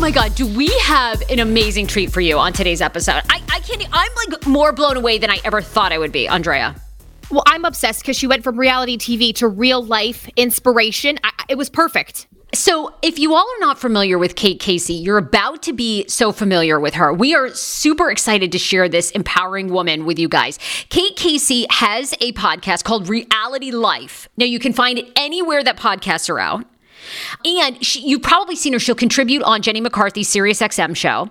My God. Do we have an amazing treat for you on today's episode? I, I can't, I'm like more blown away than I ever thought I would be, Andrea. Well, I'm obsessed because she went from reality TV to real life inspiration. I, it was perfect. So, if you all are not familiar with Kate Casey, you're about to be so familiar with her. We are super excited to share this empowering woman with you guys. Kate Casey has a podcast called Reality Life. Now, you can find it anywhere that podcasts are out. And she, you've probably seen her. She'll contribute on Jenny McCarthy's Sirius XM show.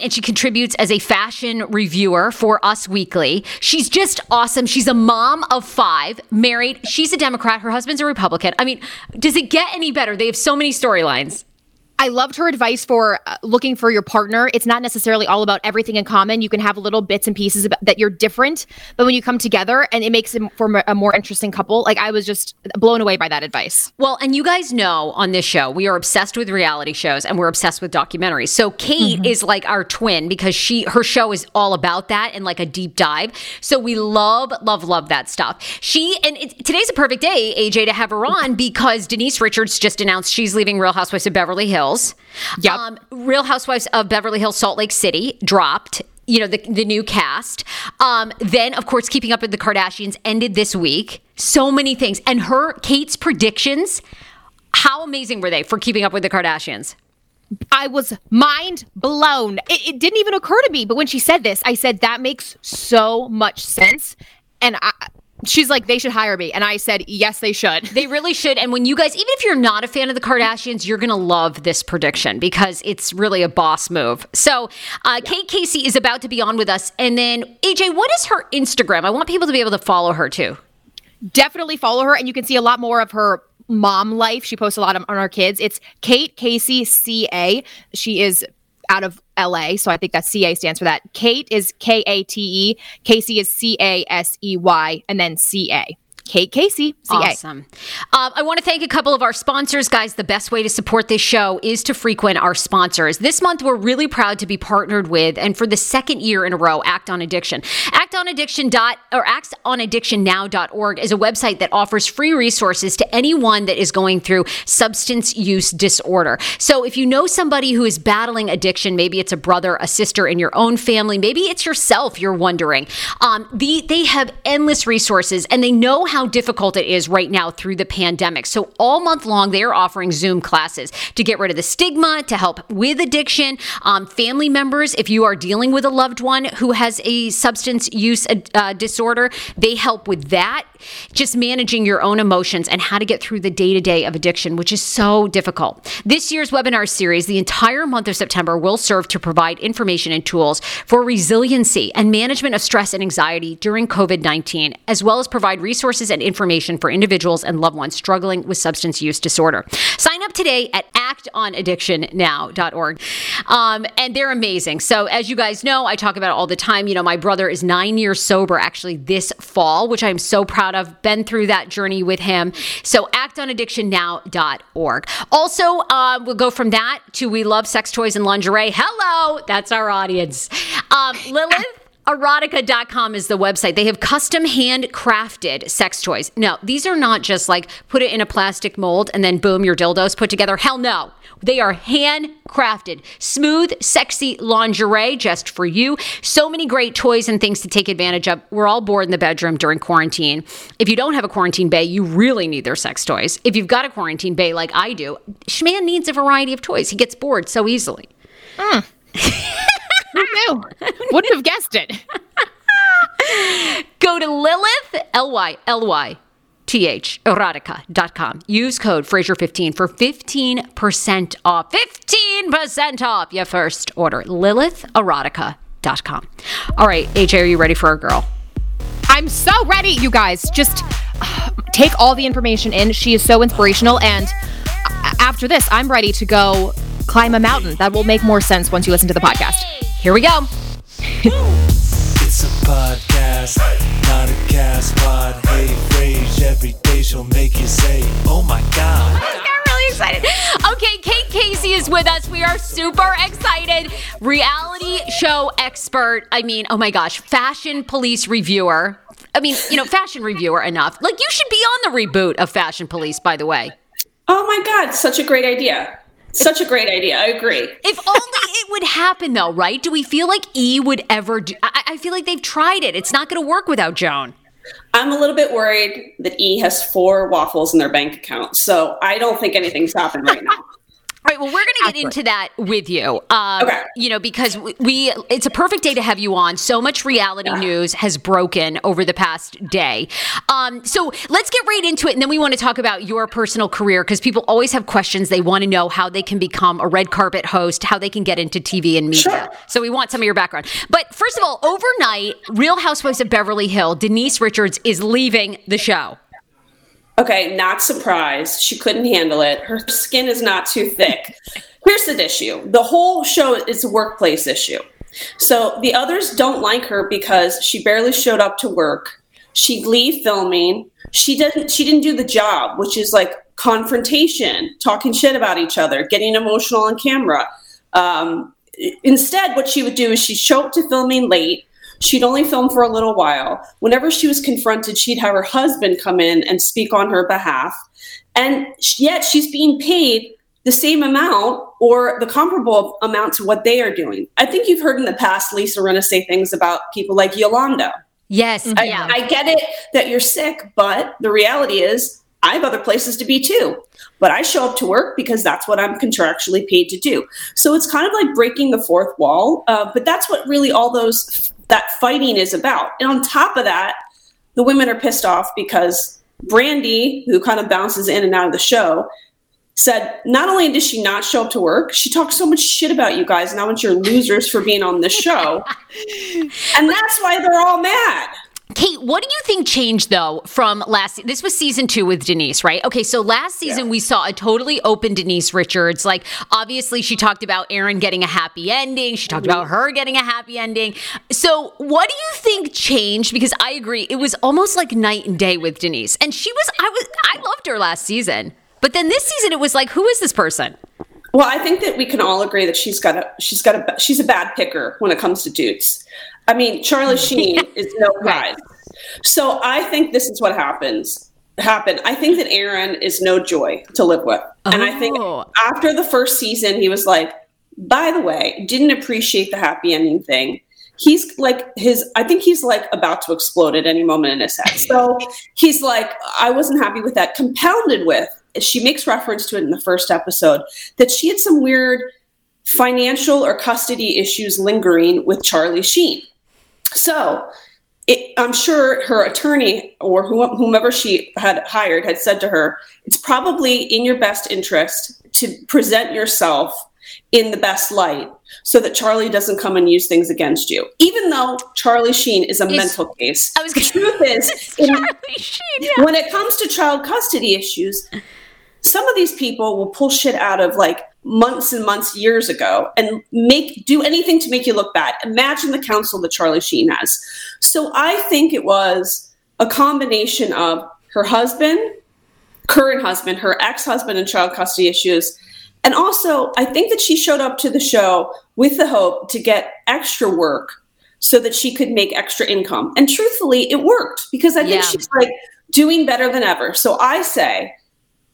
And she contributes as a fashion reviewer for Us Weekly. She's just awesome. She's a mom of five, married. She's a Democrat. Her husband's a Republican. I mean, does it get any better? They have so many storylines. I loved her advice for uh, looking for your partner. It's not necessarily all about everything in common. You can have little bits and pieces about, that you're different, but when you come together and it makes it for a more interesting couple. Like I was just blown away by that advice. Well, and you guys know on this show, we are obsessed with reality shows and we're obsessed with documentaries. So Kate is like our twin because she her show is all about that and like a deep dive. So we love love love that stuff. She and it, today's a perfect day, AJ, to have her on because Denise Richards just announced she's leaving Real Housewives of Beverly Hills. Yep. Um, Real Housewives of Beverly Hills, Salt Lake City dropped. You know the the new cast. Um, then, of course, Keeping Up with the Kardashians ended this week. So many things, and her Kate's predictions. How amazing were they for Keeping Up with the Kardashians? I was mind blown. It, it didn't even occur to me, but when she said this, I said that makes so much sense. And I, She's like, they should hire me. And I said, yes, they should. They really should. And when you guys, even if you're not a fan of the Kardashians, you're going to love this prediction because it's really a boss move. So, uh, Kate Casey is about to be on with us. And then, AJ, what is her Instagram? I want people to be able to follow her too. Definitely follow her. And you can see a lot more of her mom life. She posts a lot on our kids. It's Kate Casey CA. She is out of LA. So I think that CA stands for that. Kate is K A T E. Casey is C A S E Y, and then C A. Kate Casey, CA. Awesome. Um, I want to thank a couple of our sponsors, guys. The best way to support this show is to frequent our sponsors. This month, we're really proud to be partnered with, and for the second year in a row, Act on Addiction. Act on Addiction dot or Act on Addiction actonaddictionnow.org is a website that offers free resources to anyone that is going through substance use disorder. So if you know somebody who is battling addiction, maybe it's a brother, a sister in your own family, maybe it's yourself. You're wondering. Um, the, they have endless resources, and they know how how difficult it is right now through the pandemic. So, all month long, they are offering Zoom classes to get rid of the stigma, to help with addiction. Um, family members, if you are dealing with a loved one who has a substance use uh, disorder, they help with that. Just managing your own emotions and how to get through the day to day of addiction, which is so difficult. This year's webinar series, the entire month of September, will serve to provide information and tools for resiliency and management of stress and anxiety during COVID 19, as well as provide resources resources and information for individuals and loved ones struggling with substance use disorder. Sign up today at actonaddictionnow.org. Um, and they're amazing. So, as you guys know, I talk about it all the time. You know, my brother is nine years sober actually this fall, which I'm so proud of. Been through that journey with him. So, actonaddictionnow.org. Also, uh, we'll go from that to we love sex toys and lingerie. Hello, that's our audience. Um, Lylyth. Erotica.com is the website. They have custom handcrafted sex toys. Now, these are not just like put it in a plastic mold and then boom, your dildo's put together. Hell no. They are handcrafted, smooth, sexy lingerie just for you. So many great toys and things to take advantage of. We're all bored in the bedroom during quarantine. If you don't have a quarantine bay, you really need their sex toys. If you've got a quarantine bay like I do, Schman needs a variety of toys. He gets bored so easily. Mm. Who knew? Wouldn't have guessed it. Go to Lylyth, L Y L Y T H, erotica.com. Use code Fraser15 for 15% off. 15% off your first order. Lylyth, LylythErotica.com. All right, AJ, are you ready for our girl? I'm so ready, you guys. Just uh, take all the information in. She is so inspirational. And uh, after this, I'm ready to go climb a mountain. That will make more sense once you listen to the podcast. Here we go. it's a podcast, not a cast pod. Hey, Frase, every day she'll make you say, oh my God. I'm really excited. Okay, Kate Casey is with us. We are super excited. Reality show expert. I mean, oh my gosh, fashion police reviewer. I mean, you know, fashion reviewer enough. Like, you should be on the reboot of Fashion Police, by the way. Oh my God, such a great idea. Such a great idea. I agree. If only it would happen, though, right? Do we feel like E would ever do? I, I feel like they've tried it. It's not going to work without Joan. I'm a little bit worried that E has four waffles in their bank account. So I don't think anything's happened right now. All right. Well, we're going to get into that with you. Um, okay. You know, because we, we, it's a perfect day to have you on. So much reality yeah. news has broken over the past day. Um, so let's get right into it. And then we want to talk about your personal career because people always have questions. They want to know how they can become a red carpet host, how they can get into TV and media. Sure. So we want some of your background. But first of all, overnight, Real Housewives of Beverly Hill, Denise Richards is leaving the show. Okay, not surprised. She couldn't handle it. Her skin is not too thick. Here's the issue the whole show is a workplace issue. So the others don't like her because she barely showed up to work. She'd leave filming. She didn't she didn't do the job, which is like confrontation, talking shit about each other, getting emotional on camera. Um, instead, what she would do is she'd show up to filming late She'd only film for a little while. Whenever she was confronted, she'd have her husband come in and speak on her behalf. And yet she's being paid the same amount or the comparable amount to what they are doing. I think you've heard in the past Lisa Rinna say things about people like Yolanda. Yes. I, yeah. I get it that you're sick, but the reality is I have other places to be too. But I show up to work because that's what I'm contractually paid to do. So it's kind of like breaking the fourth wall. Uh, but that's what really all those that fighting is about. And on top of that, the women are pissed off because Brandi, who kind of bounces in and out of the show, said not only does she not show up to work, she talks so much shit about you guys and how much you're losers for being on this show. and that's why they're all mad. Kate, what do you think changed though from last? This was season two with Denise, right? Okay, so last season yeah. we saw a totally open Denise Richards. Like, obviously, she talked about Aaron getting a happy ending. She talked about her getting a happy ending. So, what do you think changed? Because I agree, it was almost like night and day with Denise, and she was. I was. I loved her last season. But then this season, it was like, who is this person? Well, I think that we can all agree that she's got a she's got a she's a bad picker when it comes to dudes. I mean, Charlie Sheen is no prize. So I think this is what happens. Happen. I think that Aaron is no joy to live with, oh. and I think oh. after the first season, he was like, "By the way, didn't appreciate the happy ending thing." he's like his i think he's like about to explode at any moment in his head so he's like i wasn't happy with that compounded with she makes reference to it in the first episode that she had some weird financial or custody issues lingering with Charlie Sheen. So it, I'm sure her attorney or whomever she had hired had said to her, it's probably in your best interest to present yourself in the best light so that Charlie doesn't come and use things against you. Even though Charlie Sheen is a mental case, I was the truth is, in, Sheen, yeah. when it comes to child custody issues, some of these people will pull shit out of like months and months years ago and make do anything to make you look bad imagine the counsel that charlie sheen has so i think it was a combination of her husband current husband her ex-husband and child custody issues and also i think that she showed up to the show with the hope to get extra work so that she could make extra income and truthfully it worked because i think yeah. she's like doing better than ever so i say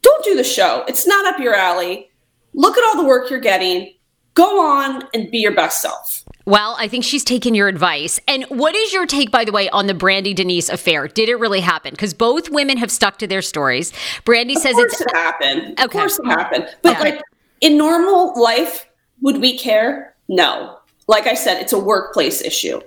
don't do the show. It's not up your alley. Look at all the work you're getting. Go on and be your best self. Well, I think she's taken your advice. And what is your take, by the way, on the Brandi Denise affair? Did it really happen? Because both women have stuck to their stories. Brandi of says it's it happened. Okay. Of course it happened. But yeah. like in normal life, would we care? No. Like I said, it's a workplace issue.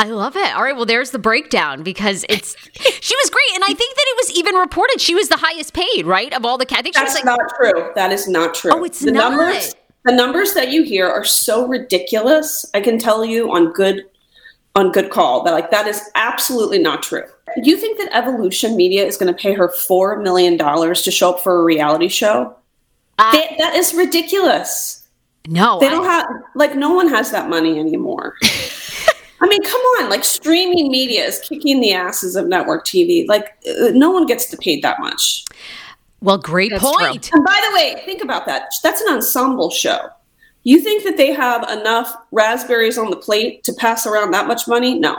I love it. All right, well, there's the breakdown because it's she was great, and I think that it was even reported she was the highest paid, right, of all the. I think that's like, not true. That is not true. Oh, it's the not. numbers. The numbers that you hear are so ridiculous. I can tell you on good on good call that like that is absolutely not true. You think that Evolution Media is going to pay her four million dollars to show up for a reality show? Uh, they, that is ridiculous. No, they don't I, have like no one has that money anymore. I mean, come on, like streaming media is kicking the asses of network TV. Like, uh, no one gets to paid that much. Well, great That's point. True. And by the way, think about that. That's an ensemble show. You think that they have enough raspberries on the plate to pass around that much money? No.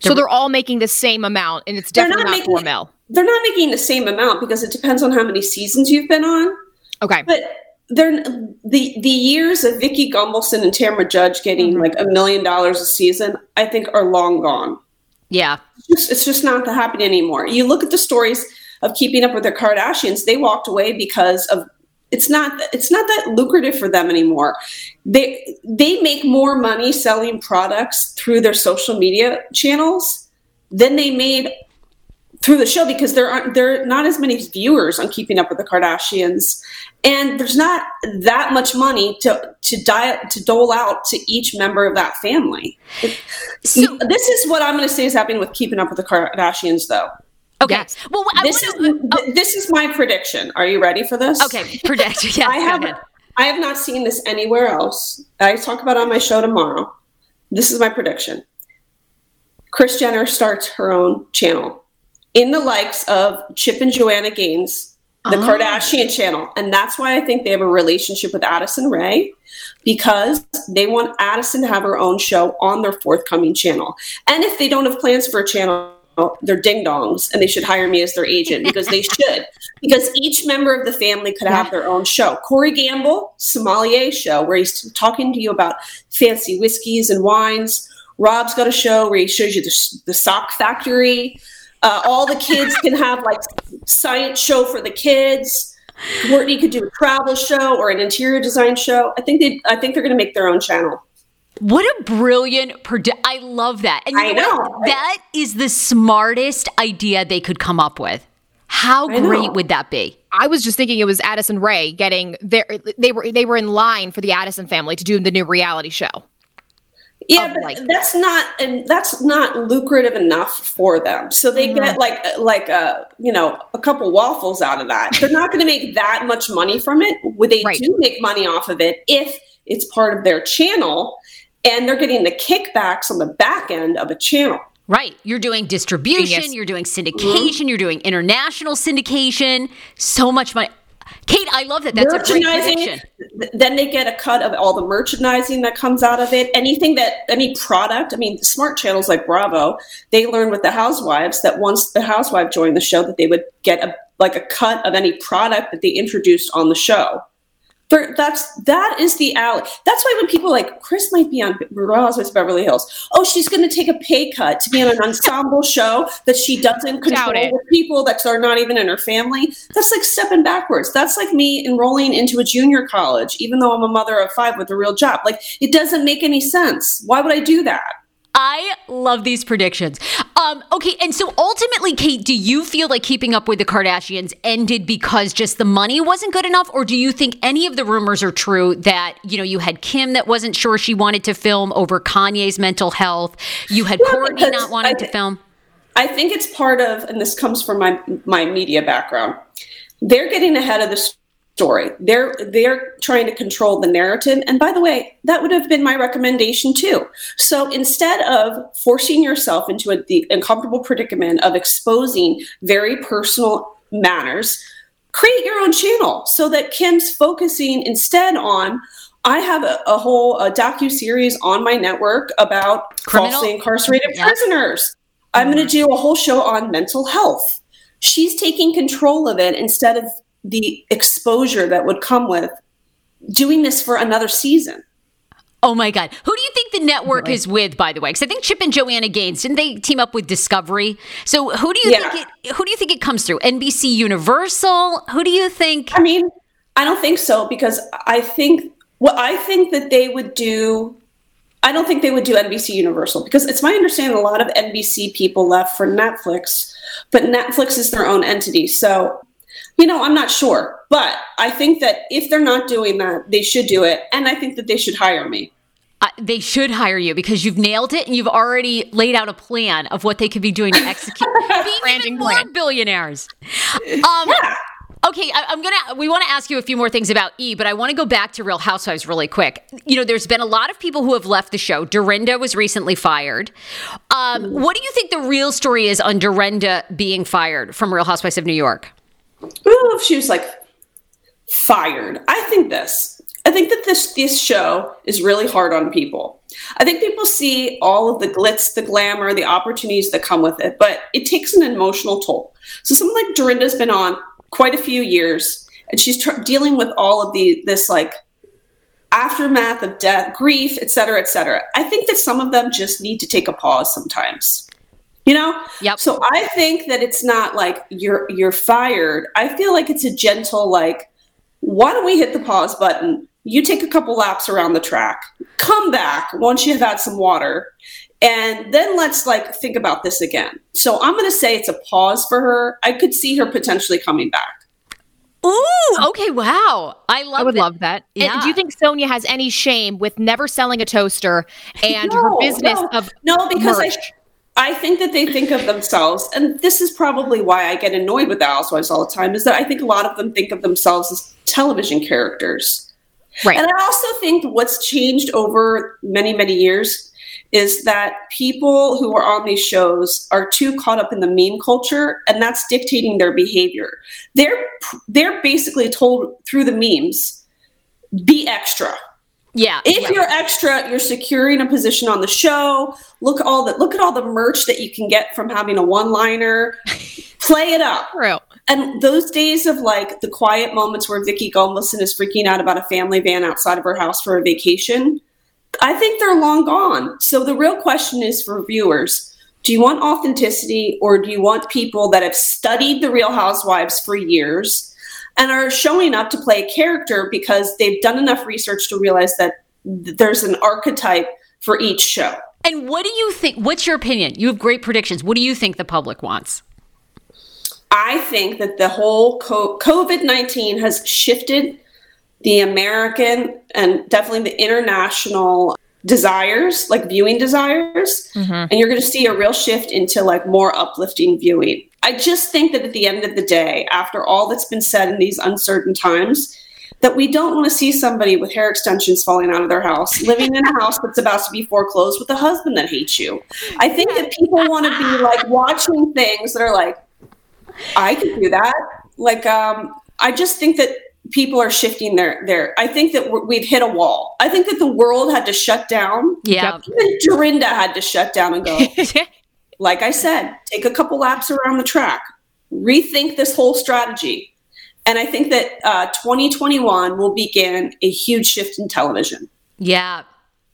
So they're all making the same amount, and it's definitely not, not four mil. They're not making the same amount because it depends on how many seasons you've been on. Okay. But they're the the years of Vicki Gunvalson and Tamra Judge getting mm-hmm. like a million dollars a season, I think, are long gone. Yeah, it's just, it's just not happening anymore. You look at the stories of Keeping Up with the Kardashians; they walked away because of it's not it's not that lucrative for them anymore. They they make more money selling products through their social media channels than they made through the show because there aren't there are not as many viewers on Keeping Up with the Kardashians, and there's not that much money to to die to dole out to each member of that family. So, this is what I'm going to say is happening with Keeping Up with the Kardashians, though. Okay. Yes. Well, I this wanna, is oh. this is my prediction. Are you ready for this? Okay, predict. Yes, I have. I have not seen this anywhere else. I talk about on my show tomorrow. This is my prediction. Kris Jenner starts her own channel in the likes of Chip and Joanna Gaines, the oh. Kardashian channel. And that's why I think they have a relationship with Addison Rae because they want Addison to have her own show on their forthcoming channel. And if they don't have plans for a channel, they're ding dongs and they should hire me as their agent because they should. Because each member of the family could have their own show. Corey Gamble, sommelier show, where he's talking to you about fancy whiskeys and wines. Rob's got a show where he shows you the, the sock factory. Uh, all the kids can have like science show for the kids. Kourtney could do a travel show or an interior design show. I think they I think they're going to make their own channel. What a brilliant produ- I love that. And you I know, know, right? that is the smartest idea they could come up with. How I know. great would that be? I was just thinking it was Addison Rae getting their they were they were in line for the Addison family to do the new reality show. Yeah, of, but like- that's not and that's not lucrative enough for them. So they Mm-hmm. get like like a you know a couple waffles out of that. They're not going to make that much money from it. Would they Right. do make money off of it if it's part of their channel and they're getting the kickbacks on the back end of a channel? Right. You're doing distribution, Genius. you're doing syndication, you're doing international syndication. So much money. Kate, I love that. That's a great merchandising. Then they get a cut of all the merchandising that comes out of it. Anything that any product. I mean, smart channels like Bravo, they learned with the Housewives that once the housewife joined the show, that they would get a like a cut of any product that they introduced on the show. For, that's that is the alley. That's why when people like Kris might be on Real Housewives of Beverly Hills. Oh, she's going to take a pay cut to be on an ensemble show that she doesn't control with people that are not even in her family. That's like stepping backwards. That's like me enrolling into a junior college, even though I'm a mother of five with a real job. Like it doesn't make any sense. Why would I do that? I love these predictions. Um, okay, and so ultimately, Kate, do you feel like keeping up with the Kardashians ended because just the money wasn't good enough, or do you think any of the rumors are true that you know you had Kim that wasn't sure she wanted to film over Kanye's mental health, you had Well, Kourtney not wanting I to film? I think it's part of, and this comes from my my media background. They're getting ahead of the story. They're they're trying to control the narrative. And by the way, that would have been my recommendation too. So instead of forcing yourself into a, the uncomfortable predicament of exposing very personal matters, create your own channel so that Kim's focusing instead on. I have a, a whole docu series on my network about Criminal? falsely incarcerated Yeah. prisoners. I'm going to mm-hmm. do a whole show on mental health. She's taking control of it instead of the exposure that would come with doing this for another season. Oh my God. Who do you think the network is with, by the way? Because I think Chip and Joanna Gaines, didn't they team up with Discovery? So who do you Yeah. think it who do you think it comes through? NBC Universal? Who do you think I mean, I don't think so because I think well, I think that they would do. I don't think they would do NBC Universal because it's my understanding a lot of NBC people left for Netflix, but Netflix is their own entity. So, you know, I'm not sure, but I think that if they're not doing that, they should do it, and I think that they should hire me. uh, they should hire you because you've nailed it and you've already laid out a plan of what they could be doing to execute being Branding even more plan. billionaires. Um, Okay, I, I'm gonna. We want to ask you a few more things about E, but I want to go back to Real Housewives really quick. You know, there's been a lot of people who have left the show. Dorinda was recently fired. Um, what do you think the real story is on Dorinda being fired from Real Housewives of New York? If she was like fired. I think this. I think that this this show is really hard on people. I think people see all of the glitz, the glamour, the opportunities that come with it, but it takes an emotional toll. So someone like Dorinda's been on quite a few years, and she's tr- dealing with all of the this like aftermath of death, grief, et cetera, et cetera. I think that some of them just need to take a pause sometimes. You know? Yep. So I think that it's not like you're you're fired. I feel like it's a gentle like why don't we hit the pause button? You take a couple laps around the track. Come back once you've had some water. And then let's like think about this again. So I'm going to say it's a pause for her. I could see her potentially coming back. Ooh, okay, wow. I love. I would that. love that. And do you think Sonja has any shame with never selling a toaster and her business no. of No, because merch? I think that they think of themselves, and this is probably why I get annoyed with the housewives all the time, is that I think a lot of them think of themselves as television characters. right? And I also think what's changed over many, many years is that people who are on these shows are too caught up in the meme culture, and that's dictating their behavior. They're they're basically told through the memes, be extra. Yeah. If yeah. you're extra, you're securing a position on the show. Look all the look at all the merch that you can get from having a one-liner. Play it up. True. And those days of like the quiet moments where Vicki Gunvalson is freaking out about a family van outside of her house for a vacation, I think they're long gone. So the real question is for viewers do you want authenticity or do you want people that have studied the Real Housewives for years and are showing up to play a character because they've done enough research to realize that th- there's an archetype for each show. And what do you think? What's your opinion? You have great predictions. What do you think the public wants? I think that the whole COVID 19 has shifted the American and definitely the international desires, like viewing desires. Mm-hmm. And you're going to see a real shift into like more uplifting viewing. I just think that at the end of the day, after all that's been said in these uncertain times, that we don't want to see somebody with hair extensions falling out of their house, living in a house that's about to be foreclosed with a husband that hates you. I think that people want to be like watching things that are like, I could do that. Like, um, I just think that people are shifting their their. I think that we've hit a wall. I think that the world had to shut down. Yeah, even Dorinda had to shut down and go. like I said, take a couple laps around the track, rethink this whole strategy, and I think that uh, 2021 will begin a huge shift in television. Yeah,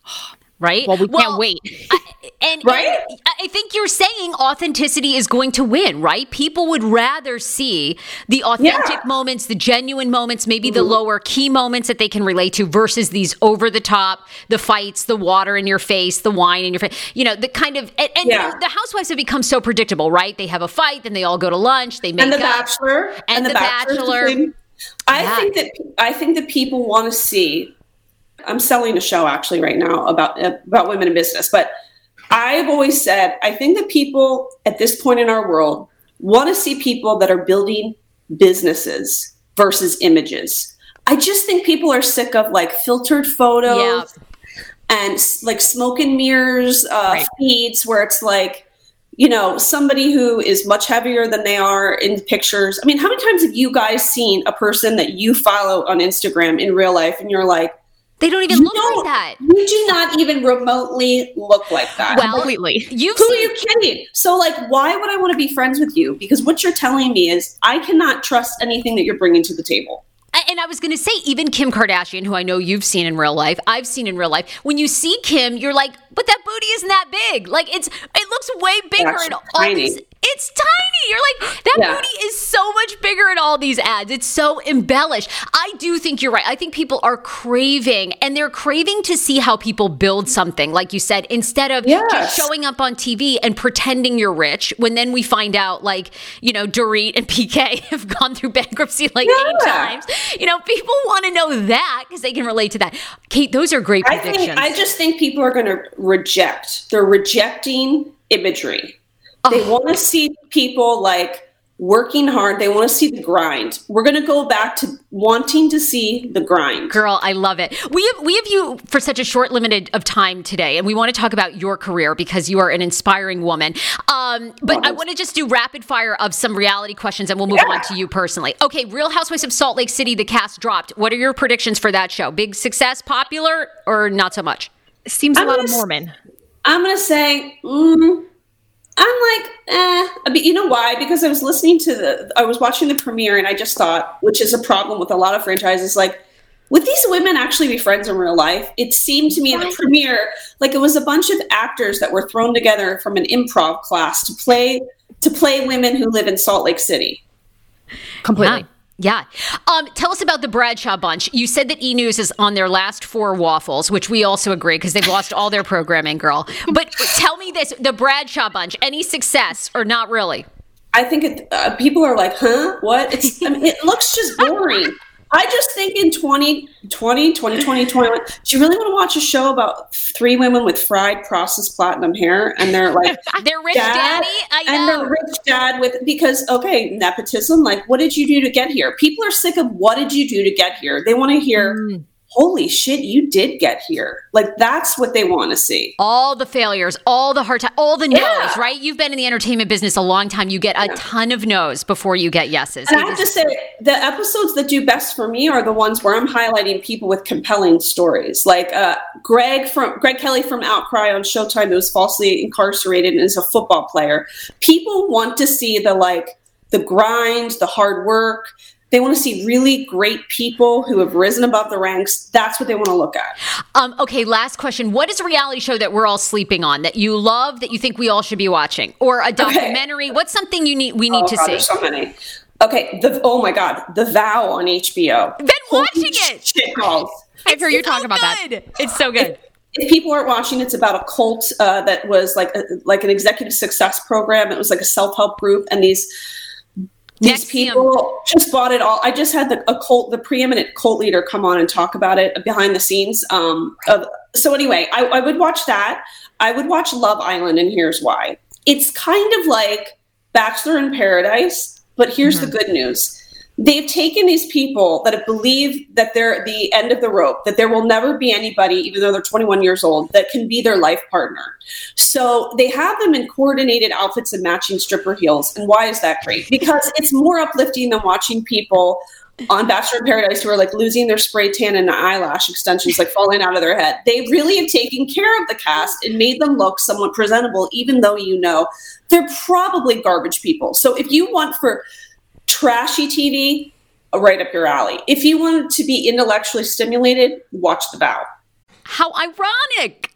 right? Well, we well, can't wait. I, and, right? And I think you're saying authenticity is going to win, right? People would rather see the authentic yeah. moments, the genuine moments, maybe mm-hmm. the lower key moments that they can relate to versus these over the top, the fights, the water in your face, the wine in your face. You know, the kind of and, and yeah. the housewives have become so predictable, right? They have a fight, then they all go to lunch, they make and the up, bachelor and, and the, the, bachelor. bachelor. I yeah. think that I think that people want to see I'm selling a show actually right now about about women in business, but I've always said I think that people at this point in our world want to see people that are building businesses versus images. I just think people are sick of like filtered photos yeah. and like smoke and mirrors uh, right. feeds where it's like you know somebody who is much heavier than they are in pictures. I mean, how many times have you guys seen a person that you follow on Instagram in real life and you're like they don't even you look don't, like that. You do not even remotely look like that. Well, completely. You've Who seen- are you kidding? So, like, why would I want to be friends with you? Because what you're telling me is I cannot trust anything that you're bringing to the table. And I was going to say, even Kim Kardashian, who I know you've seen in real life, I've seen in real life. When you see Kim, you're like, but that booty isn't that big. Like it's, it looks way bigger and. all these it's tiny. You're like, that yeah. booty is so much bigger in all these ads. It's so embellished. I do think you're right. I think people are craving and they're craving to see how people build something, like you said, instead of yes. just showing up on TV and pretending you're rich when then we find out, like, you know, Dorit and PK have gone through bankruptcy like yeah. eight times. You know, people want to know that because they can relate to that. Kate, those are great predictions. I, think, I just think people are going to reject. They're rejecting imagery they want to see people like working hard. They want to see the grind. We're going to go back to wanting to see the grind. Girl, I love it. We have we have you for such a short limited of time today, and we want to talk about your career because you are an inspiring woman. Um, but oh. I want to just do rapid fire of some reality questions, and we'll move yeah. on to you personally. Okay, Real Housewives of Salt Lake City, the cast dropped. What are your predictions for that show? Big success, popular, or not so much? Seems a I'm lot of Mormon. I'm going to say. Mm, I'm like, eh. I mean, you know why? Because I was listening to the, I was watching the premiere, and I just thought, which is a problem with a lot of franchises, like, would these women actually be friends in real life? It seemed to me in the premiere like it was a bunch of actors that were thrown together from an improv class to play to play women who live in Salt Lake City. Completely. Yeah. Yeah. Um, tell us about the Bradshaw bunch. You said that E News is on their last four waffles, which we also agree because they've lost all their programming, girl. But tell me this the Bradshaw bunch, any success or not really? I think it, uh, people are like, huh? What? I mean, it looks just boring. I just think in 2020, 2020, 21, do you really want to watch a show about three women with fried processed platinum hair and they're like, they're rich dad, daddy? I know. And they're rich dad with, because, okay, nepotism, like, what did you do to get here? People are sick of what did you do to get here? They want to hear, mm holy shit, you did get here. Like that's what they want to see. All the failures, all the hard time, all the no's, yeah. right? You've been in the entertainment business a long time. You get a yeah. ton of no's before you get yeses. And I have to say, the episodes that do best for me are the ones where I'm highlighting people with compelling stories. Like uh, Greg from Greg Kelly from Outcry on Showtime, who was falsely incarcerated and is a football player. People want to see the like the grind, the hard work, they want to see really great people who have risen above the ranks. That's what they want to look at. Um, okay, last question. What is a reality show that we're all sleeping on that you love that you think we all should be watching? Or a documentary? Okay. What's something you need we need oh, to God, see? There's so many. Okay, the oh my God, The Vow on HBO. Been watching it. Shit calls. I've heard you talk about that. It's so good. It, if people aren't watching, it's about a cult uh, that was like a, like an executive success program. It was like a self help group, and these these people just bought it all. I just had the a cult, the preeminent cult leader, come on and talk about it behind the scenes. Um, of, so anyway, I, I would watch that. I would watch Love Island, and here's why. It's kind of like Bachelor in Paradise, but here's the good news. They've taken these people that have believed that they're the end of the rope, that there will never be anybody, even though they're 21 years old, that can be their life partner. So they have them in coordinated outfits and matching stripper heels. And why is that great? Because it's more uplifting than watching people on Bachelor in Paradise who are like losing their spray tan and eyelash extensions, like falling out of their head. They really have taken care of the cast and made them look somewhat presentable, even though you know they're probably garbage people. So if you want for trashy TV, right up your alley. If you want to be intellectually stimulated, watch The Vow. How ironic.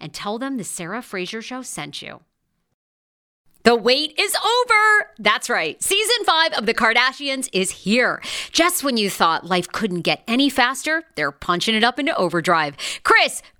and tell them the Sarah Fraser Show sent you. The wait is over. That's right. Season five of The Kardashians is here. Just when you thought life couldn't get any faster, they're punching it up into overdrive. Kris,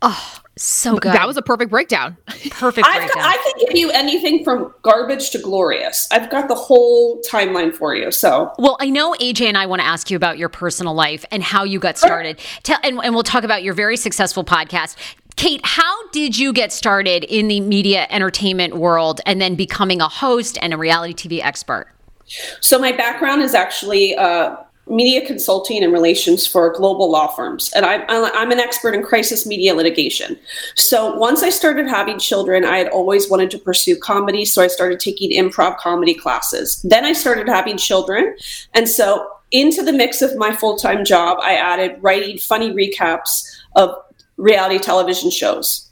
Oh, so good. That was a perfect breakdown. perfect I've breakdown. I can give you anything from garbage to glorious. I've got the whole timeline for you. So Well, I know AJ and I want to ask you about your personal life and how you got started. Tell, and, and we'll talk about your very successful podcast. Kate, how did you get started in the media entertainment world and then becoming a host and a reality TV expert? So my background is actually uh, media consulting and relations for global law firms, and I, I'm an expert in crisis media litigation. So once I started having children, I had always wanted to pursue comedy, so I started taking improv comedy classes. Then I started having children, and so into the mix of my full time job, I added writing funny recaps of reality television shows,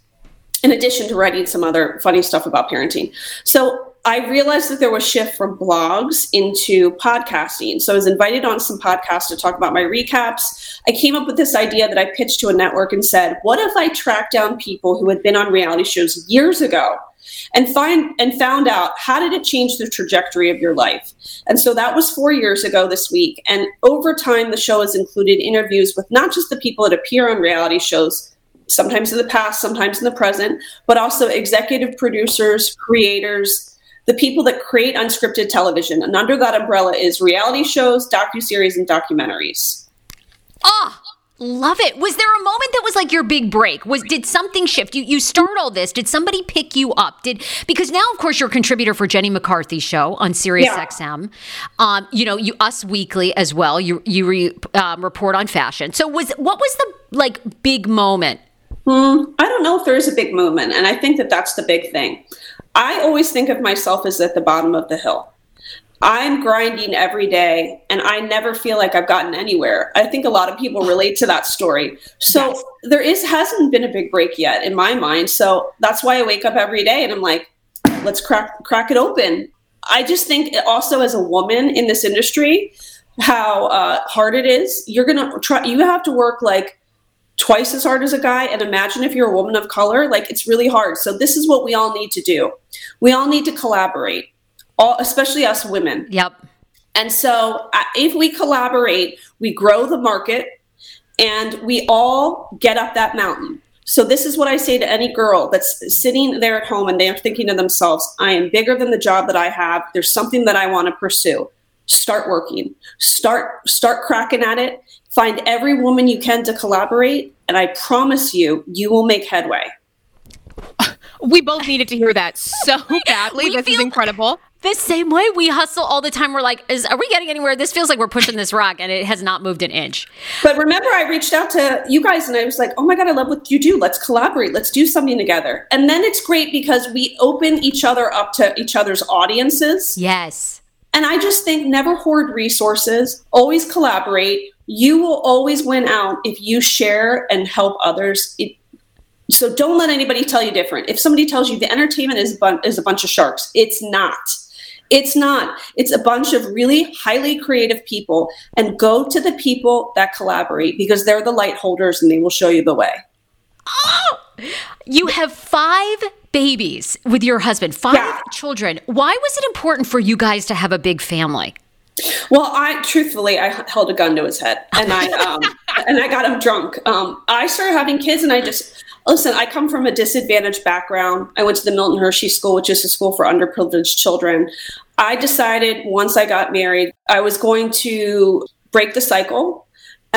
in addition to writing some other funny stuff about parenting. So I realized that there was shift from blogs into podcasting. So I was invited on some podcasts to talk about my recaps. I came up with this idea that I pitched to a network and said, what if I tracked down people who had been on reality shows years ago and find and found out how did it change the trajectory of your life? And so that was 4 years ago this week and over time the show has included interviews with not just the people that appear on reality shows sometimes in the past, sometimes in the present, but also executive producers, creators, the people that create unscripted television. And under that umbrella is reality shows, docu-series, and documentaries. Ah, love it. Was there a moment that was like your big break? Was did something shift? You you start all this. Did somebody pick you up? Did because now of course you're a contributor for Jenny McCarthy's show on Sirius Yeah. XM. Um, you know, you Us Weekly as well. You you re, um, report on fashion. So was what was the like big moment? I don't know if there is a big movement, and I think that that's the big thing. I always think of myself as at the bottom of the hill. I'm grinding every day, and I never feel like I've gotten anywhere. I think a lot of people relate to that story. So there is hasn't been a big break yet in my mind. So that's why I wake up every day and I'm like, let's crack crack it open. I just think also as a woman in this industry, how uh, hard it is. You're gonna try. You have to work like twice as hard as a guy. And imagine if you're a woman of color like it's really hard. So this is what we all need to do. We all need to collaborate all especially us women. Yep. and so uh, if we collaborate we grow the market and we all get up that mountain. So this is what i say to any girl that's sitting there at home and they're thinking to themselves i am bigger than the job that i have. There's something that i want to pursue. Start working. Start start cracking at it find every woman you can to collaborate and i promise you you will make headway We both needed to hear that so badly. We this is incredible. The same way we hustle all the time. We're like, is are we getting anywhere? This feels like we're pushing this rock and it has not moved an inch. But remember, I reached out to you guys and I was like, oh my God, I love what you do. Let's collaborate. Let's do something together. And then it's great because we open each other up to each other's audiences. Yes. And I just think never hoard resources, always collaborate. You will always win out if you share and help others. It, so don't let anybody tell you different. If somebody tells you the entertainment is, bun- is a bunch of sharks, it's not. It's not. It's a bunch of really highly creative people. And go to the people that collaborate because they're the light holders and they will show you the way. You have five babies with your husband, five Yeah. children. Why was it important for you guys to have a big family? Well, I truthfully, I held a gun to his head, and I um, and I got him drunk. Um, I started having kids, and I just listen. I come from a disadvantaged background. I went to the Milton Hershey School, which is a school for underprivileged children. I decided once I got married, I was going to break the cycle,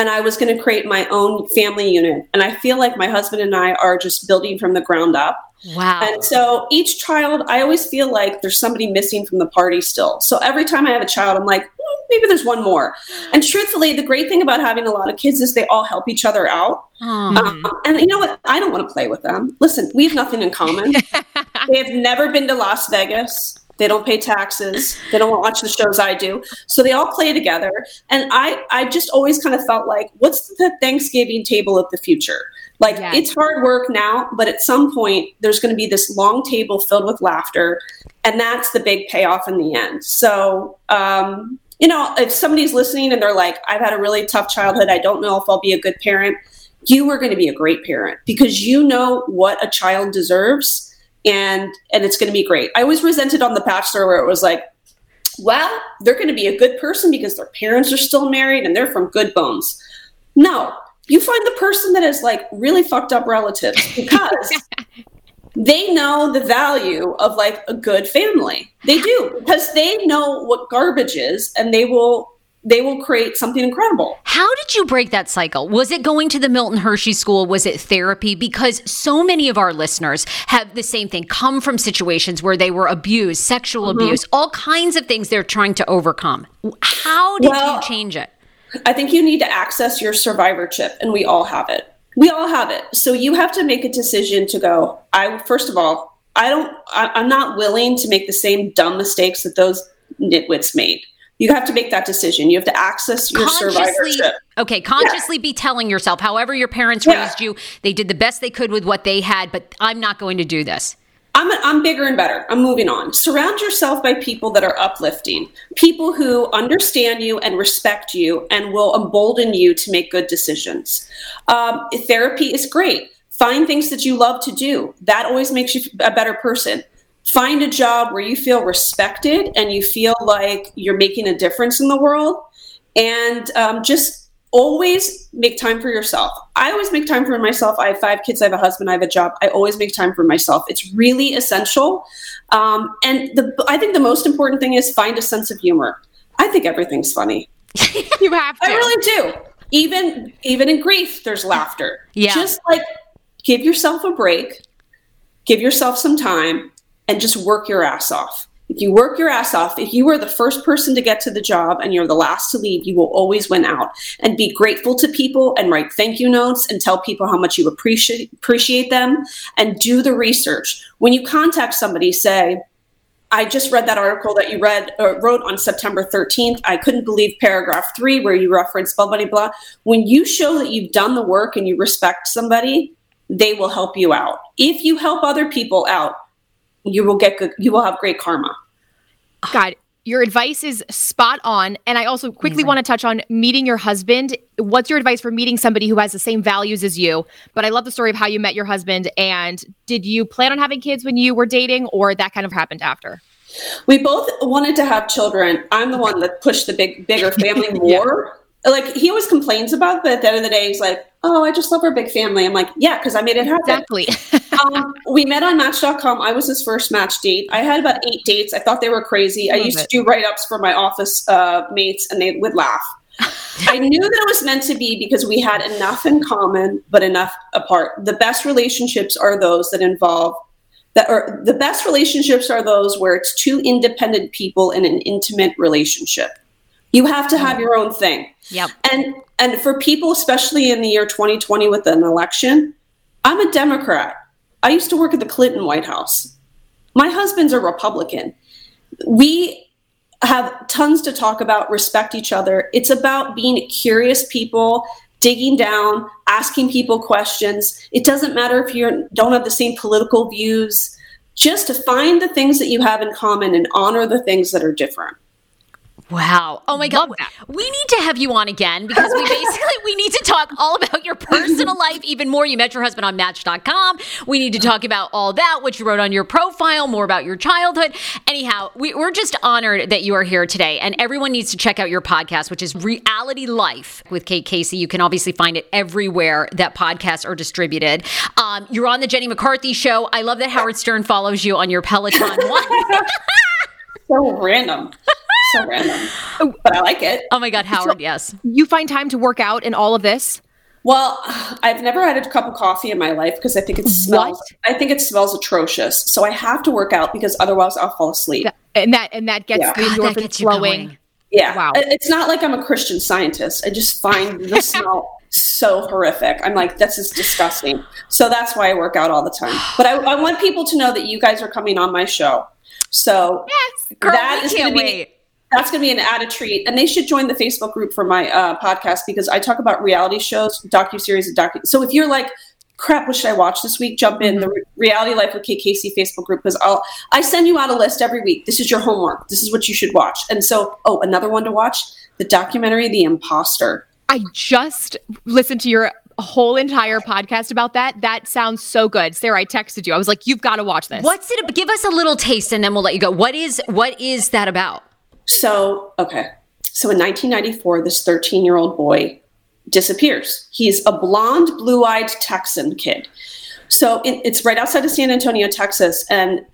and I was going to create my own family unit. And I feel like my husband and I are just building from the ground up. Wow. And so each child, I always feel like there's somebody missing from the party still. So every time I have a child, I'm like, "Hmm, maybe there's one more. And truthfully, the great thing about having a lot of kids is they all help each other out. Um, and you know what? I don't want to play with them. Listen, we have nothing in common. they have never been to Las Vegas. They don't pay taxes. They don't watch the shows I do. So they all play together. And I, I just always kind of felt like, what's the Thanksgiving table of the future? Like Yes. it's hard work now, but at some point there's going to be this long table filled with laughter, and that's the big payoff in the end. So, um, you know, if somebody's listening and they're like, "I've had a really tough childhood. I don't know if I'll be a good parent," you are going to be a great parent because you know what a child deserves, and and it's going to be great. I always resented on The Bachelor where it was like, well, they're going to be a good person because their parents are still married and they're from good bones. No, you find the person that is like really fucked up relatives because they know the value of like a good family. They do because they know what garbage is and they will they will create something incredible. How did you break that cycle? Was it going to the Milton Hershey School? Was it therapy? Because so many of our listeners have the same thing come from situations where they were abused, sexual mm-hmm. abuse, all kinds of things they're trying to overcome. How did well, you change it? I think you need to access your survivor chip, and we all have it. We all have it. So you have to make a decision to go, I, first of all, I don't, I, I'm not willing to make the same dumb mistakes that those nitwits made you have to make that decision. You have to access your survivorship. Okay, consciously yeah. be telling yourself, however your parents yeah. raised you, they did the best they could with what they had, but I'm not going to do this. I'm, I'm bigger and better. I'm moving on. Surround yourself by people that are uplifting, people who understand you and respect you and will embolden you to make good decisions. Um, therapy is great. Find things that you love to do. That always makes you a better person find a job where you feel respected and you feel like you're making a difference in the world and um, just always make time for yourself. I always make time for myself. I have five kids i have a husband i have a job. I always make time for myself. It's really essential. Um, and the, i think the most important thing is find a sense of humor. I think everything's funny. You have to. i really do. Even even in grief there's laughter. Yeah. Just like give yourself a break. Give yourself some time and just work your ass off. If you work your ass off, if you are the first person to get to the job and you're the last to leave, you will always win out. And be grateful to people and write thank you notes and tell people how much you appreciate appreciate them and do the research. When you contact somebody, say, I just read that article that you read uh, wrote on September 13th. I couldn't believe paragraph three where you reference blah blah blah. When you show that you've done the work and you respect somebody, they will help you out. If you help other people out, you will get good you will have great karma. God your advice is spot on. And i also quickly mm-hmm. want to touch on meeting your husband. What's your advice for meeting somebody who has the same values as you? But i love the story of how you met your husband. And did you plan on having kids when you were dating or that kind of happened after? We both wanted to have children. I'm the one that pushed the big bigger family more. Yeah. like he always complains about but at the end of the day he's like oh, I just love our big family. I'm like, yeah, because I made it happen. Exactly. um, we met on Match.com. I was his first match date. I had about eight dates. I thought they were crazy. I, I used it. to do write ups for my office uh, mates, and they would laugh. I knew that it was meant to be because we had enough in common, but enough apart. The best relationships are those that involve that are the best relationships are those where it's two independent people in an intimate relationship. You have to have your own thing. Yep. And and for people, especially in the year 2020 with an election, I'm a Democrat. I used to work at the Clinton White House. My husband's a Republican. We have tons to talk about, respect each other. It's about being curious people, digging down, asking people questions. It doesn't matter if you don't have the same political views. Just to find the things that you have in common and honor the things that are different. Wow. Oh my God. We need to have you on again because we basically we need to talk all about your personal life even more. You met your husband on match.com. We need to talk about all that, what you wrote on your profile, more about your childhood. Anyhow, we, we're just honored that you are here today. And everyone needs to check out your podcast, which is Reality Life with Kate Casey. You can obviously find it everywhere that podcasts are distributed. Um, you're on the Jenny McCarthy show. I love that Howard Stern follows you on your Peloton one. so random so random, but I like it. Oh my God, Howard, so yes. You find time to work out in all of this? Well, I've never had a cup of coffee in my life because I think it smells. What? I think it smells atrocious. So I have to work out because otherwise I'll fall asleep. And that and that gets yeah. the endorphins flowing. Yeah. Wow. It's not like I'm a Christian scientist. I just find the smell so horrific. I'm like, this is disgusting. So that's why I work out all the time. But I, I want people to know that you guys are coming on my show. So yes, girl, that is going to be that's going to be an added treat. And they should join the Facebook group for my uh, podcast because I talk about reality shows, docu series, and docu. So if you're like, crap, what should I watch this week? Jump in the mm-hmm. Reality Life with KKC Facebook group because I'll I send you out a list every week. This is your homework. This is what you should watch. And so, oh, another one to watch: the documentary The Imposter. I just listened to your whole entire podcast about that. That sounds so good. Sarah, I texted you. I was like, you've got to watch this. What's it? Give us a little taste and then we'll let you go. What is what is that about? So, okay. So in 1994, this 13 year old boy disappears. He's a blonde, blue eyed Texan kid. So it, it's right outside of San Antonio, Texas. And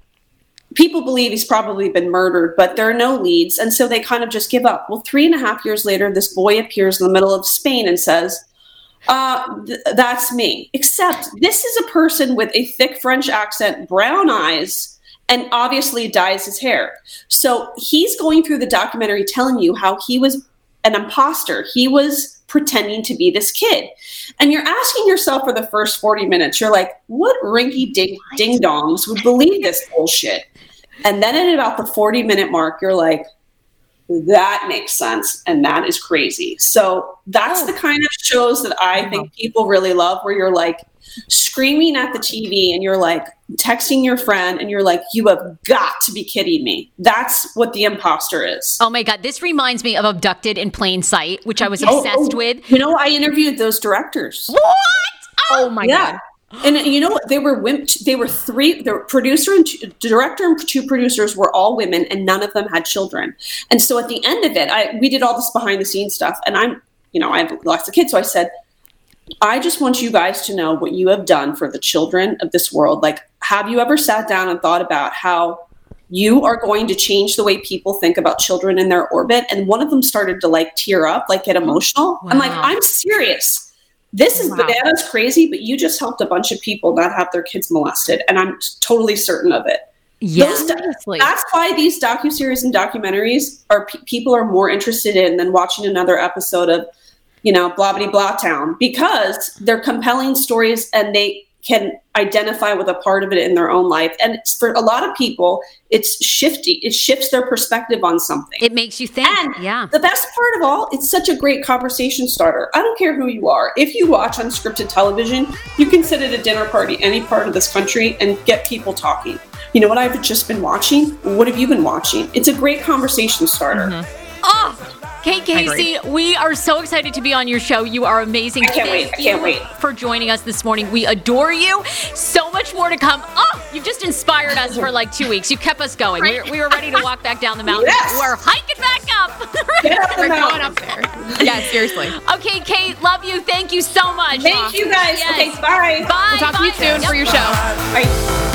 people believe he's probably been murdered, but there are no leads. And so they kind of just give up. Well, three and a half years later, this boy appears in the middle of Spain and says, uh, th- that's me. Except this is a person with a thick French accent, brown eyes, and obviously dyes his hair. So he's going through the documentary telling you how he was an imposter. He was pretending to be this kid. And you're asking yourself for the first 40 minutes, you're like, what rinky ding ding dongs would believe this bullshit? And then at about the 40 minute mark, you're like, that makes sense and that is crazy. So that's the oh. kind of shows that I think people really love where you're like screaming at the TV and you're like texting your friend and you're like, you have got to be kidding me. That's what the imposter is. Oh my God. This reminds me of Abducted in Plain Sight, which I was Oh, oh obsessed oh, with. You know, I interviewed those directors. What? Oh, oh my yeah. god. And you know what? They were wimp. They were three. The producer and two, director and two producers were all women, and none of them had children. And so at the end of it, I we did all this behind the scenes stuff, and I'm, you know, I have lots of kids, so I said, I just want you guys to know what you have done for the children of this world. Like, have you ever sat down and thought about how you are going to change the way people think about children in their orbit? And one of them started to like tear up, like get emotional. I'm like, I'm serious. This is Wow. bananas crazy, but you just helped a bunch of people not have their kids molested, and I'm totally certain of it. Yeah. Do- that's why these docuseries and documentaries are pe- people are more interested in than watching another episode of, you know, blah blah blah town because they're compelling stories and they can identify with a part of it in their own life. And it's, for a lot of people, it's shifty. It shifts their perspective on something. It makes you think. And yeah. The best part of all, it's such a great conversation starter. I don't care who you are. If you watch unscripted television, you can sit at a dinner party any part of this country and get people talking. You know what I've just been watching? What have you been watching? It's a great conversation starter. Oh, Kate Casey, we are so excited to be on your show. You are amazing. I can't wait. I can't you wait. for joining us this morning. We adore you. So much more to come. Oh, you've just inspired us for like two weeks. You kept us going. We, we were ready to walk back down the mountain. Yes. We're hiking back up. Get up the We're mountain. going up there. Yeah, seriously. okay, Kate, love you. Thank you so much. Thank you guys. Yes. Okay, bye. Bye. We'll talk to you Bye. soon for your show. Bye.